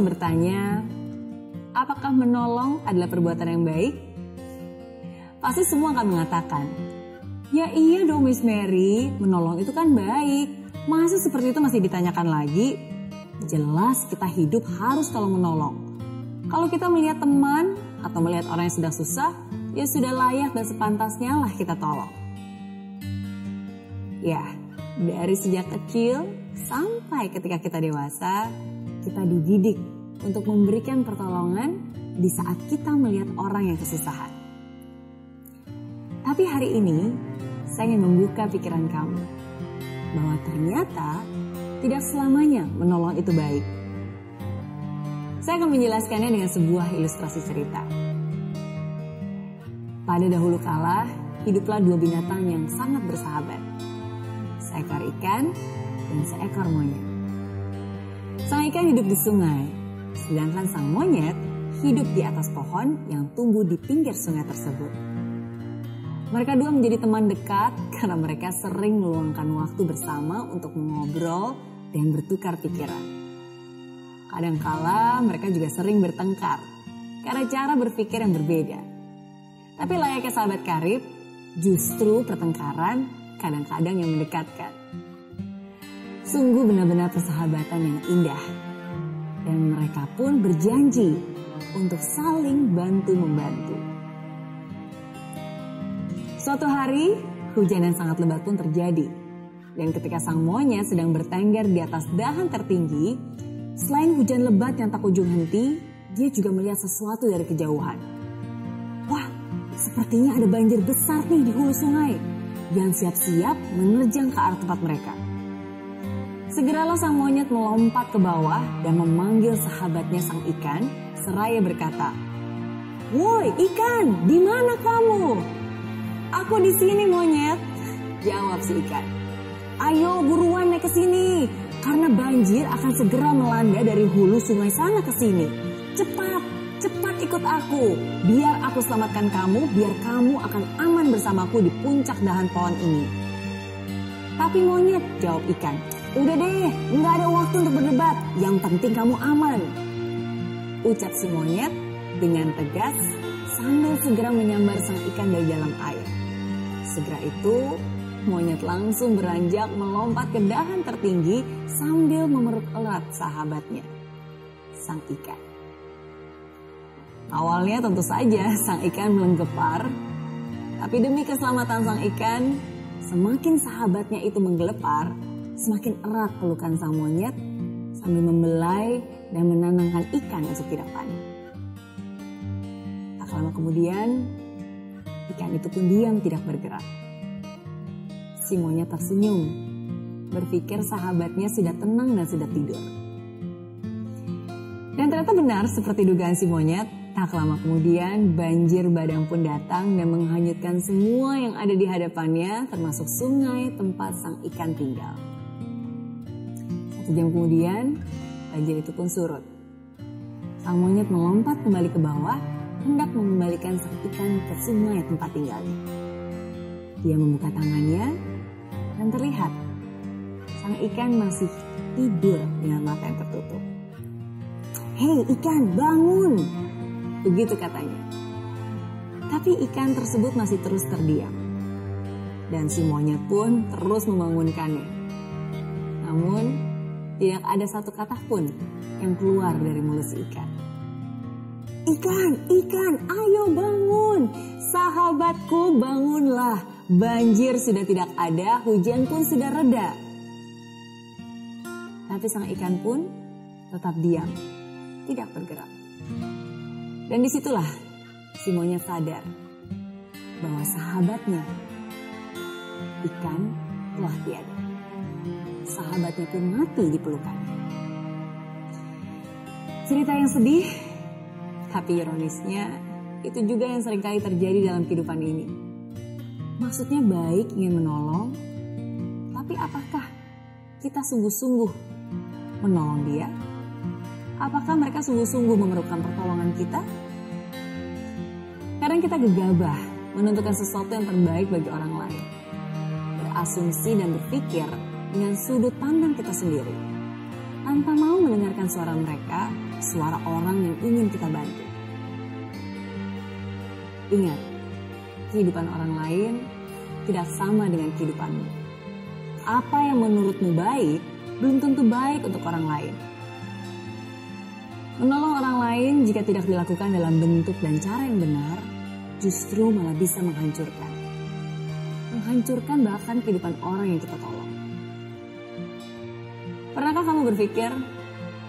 saya bertanya, apakah menolong adalah perbuatan yang baik? Pasti semua akan mengatakan, ya iya dong Miss Mary, menolong itu kan baik. Masa seperti itu masih ditanyakan lagi? Jelas kita hidup harus kalau menolong. Kalau kita melihat teman atau melihat orang yang sedang susah, ya sudah layak dan sepantasnya lah kita tolong. Ya, dari sejak kecil sampai ketika kita dewasa, kita dididik untuk memberikan pertolongan di saat kita melihat orang yang kesusahan. Tapi hari ini, saya ingin membuka pikiran kamu bahwa ternyata tidak selamanya menolong itu baik. Saya akan menjelaskannya dengan sebuah ilustrasi cerita. Pada dahulu kala, hiduplah dua binatang yang sangat bersahabat. Seekor ikan dan seekor monyet. Sang ikan hidup di sungai, sedangkan sang monyet hidup di atas pohon yang tumbuh di pinggir sungai tersebut. Mereka dua menjadi teman dekat karena mereka sering meluangkan waktu bersama untuk mengobrol dan bertukar pikiran. Kadangkala mereka juga sering bertengkar karena cara berpikir yang berbeda. Tapi layaknya sahabat karib, justru pertengkaran kadang-kadang yang mendekatkan. Sungguh benar-benar persahabatan yang indah. Dan mereka pun berjanji untuk saling bantu-membantu. Suatu hari, hujan yang sangat lebat pun terjadi. Dan ketika sang monyet sedang bertengger di atas dahan tertinggi, selain hujan lebat yang tak ujung henti, dia juga melihat sesuatu dari kejauhan. Wah, sepertinya ada banjir besar nih di hulu sungai yang siap-siap menerjang ke arah tempat mereka. Segeralah sang monyet melompat ke bawah dan memanggil sahabatnya sang ikan seraya berkata, Woi ikan, di mana kamu? Aku di sini monyet, jawab si ikan. Ayo buruan naik ke sini, karena banjir akan segera melanda dari hulu sungai sana ke sini. Cepat, cepat ikut aku, biar aku selamatkan kamu, biar kamu akan aman bersamaku di puncak dahan pohon ini. Tapi monyet, jawab ikan, udah deh, nggak ada waktu untuk berdebat, yang penting kamu aman. Ucap si monyet dengan tegas sambil segera menyambar sang ikan dari dalam air. Segera itu, monyet langsung beranjak melompat ke dahan tertinggi sambil memeluk erat sahabatnya, sang ikan. Awalnya tentu saja sang ikan melenggepar, tapi demi keselamatan sang ikan, semakin sahabatnya itu menggelepar, semakin erat pelukan sang monyet sambil membelai dan menenangkan ikan untuk tidak panik. Tak lama kemudian, ikan itu pun diam tidak bergerak. Si monyet tersenyum, berpikir sahabatnya sudah tenang dan sudah tidur. Dan ternyata benar seperti dugaan si monyet, tak lama kemudian banjir badang pun datang dan menghanyutkan semua yang ada di hadapannya termasuk sungai tempat sang ikan tinggal. Satu jam kemudian, banjir itu pun surut. Sang monyet melompat kembali ke bawah, hendak mengembalikan sang ikan ke sungai tempat tinggalnya. Dia membuka tangannya dan terlihat sang ikan masih tidur dengan mata yang tertutup. Hei ikan, bangun! Begitu katanya. Tapi ikan tersebut masih terus terdiam. Dan si monyet pun terus membangunkannya. Namun, tidak ada satu kata pun yang keluar dari mulut si ikan. Ikan, ikan, ayo bangun. Sahabatku bangunlah. Banjir sudah tidak ada, hujan pun sudah reda. Tapi sang ikan pun tetap diam tidak bergerak. Dan di situlah si monyet sadar bahwa sahabatnya ikan telah tiada. Sahabatnya pun mati di pelukannya. Cerita yang sedih, tapi ironisnya itu juga yang sering kali terjadi dalam kehidupan ini. Maksudnya baik ingin menolong, tapi apakah kita sungguh-sungguh menolong dia? apakah mereka sungguh-sungguh memerlukan pertolongan kita? Kadang kita gegabah menentukan sesuatu yang terbaik bagi orang lain. Berasumsi dan berpikir dengan sudut pandang kita sendiri. Tanpa mau mendengarkan suara mereka suara orang yang ingin kita bantu. Ingat, kehidupan orang lain tidak sama dengan kehidupanmu. Apa yang menurutmu baik belum tentu baik untuk orang lain. Menolong orang lain jika tidak dilakukan dalam bentuk dan cara yang benar, justru malah bisa menghancurkan. Menghancurkan bahkan kehidupan orang yang kita tolong. Pernahkah kamu berpikir,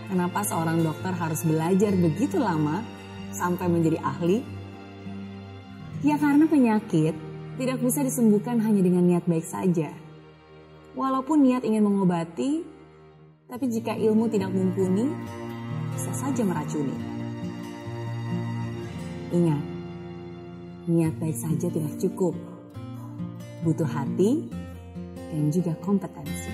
kenapa seorang dokter harus belajar begitu lama sampai menjadi ahli? Ya karena penyakit tidak bisa disembuhkan hanya dengan niat baik saja. Walaupun niat ingin mengobati, tapi jika ilmu tidak mumpuni, bisa saja meracuni. Ingat, niat baik saja tidak cukup. Butuh hati dan juga kompetensi.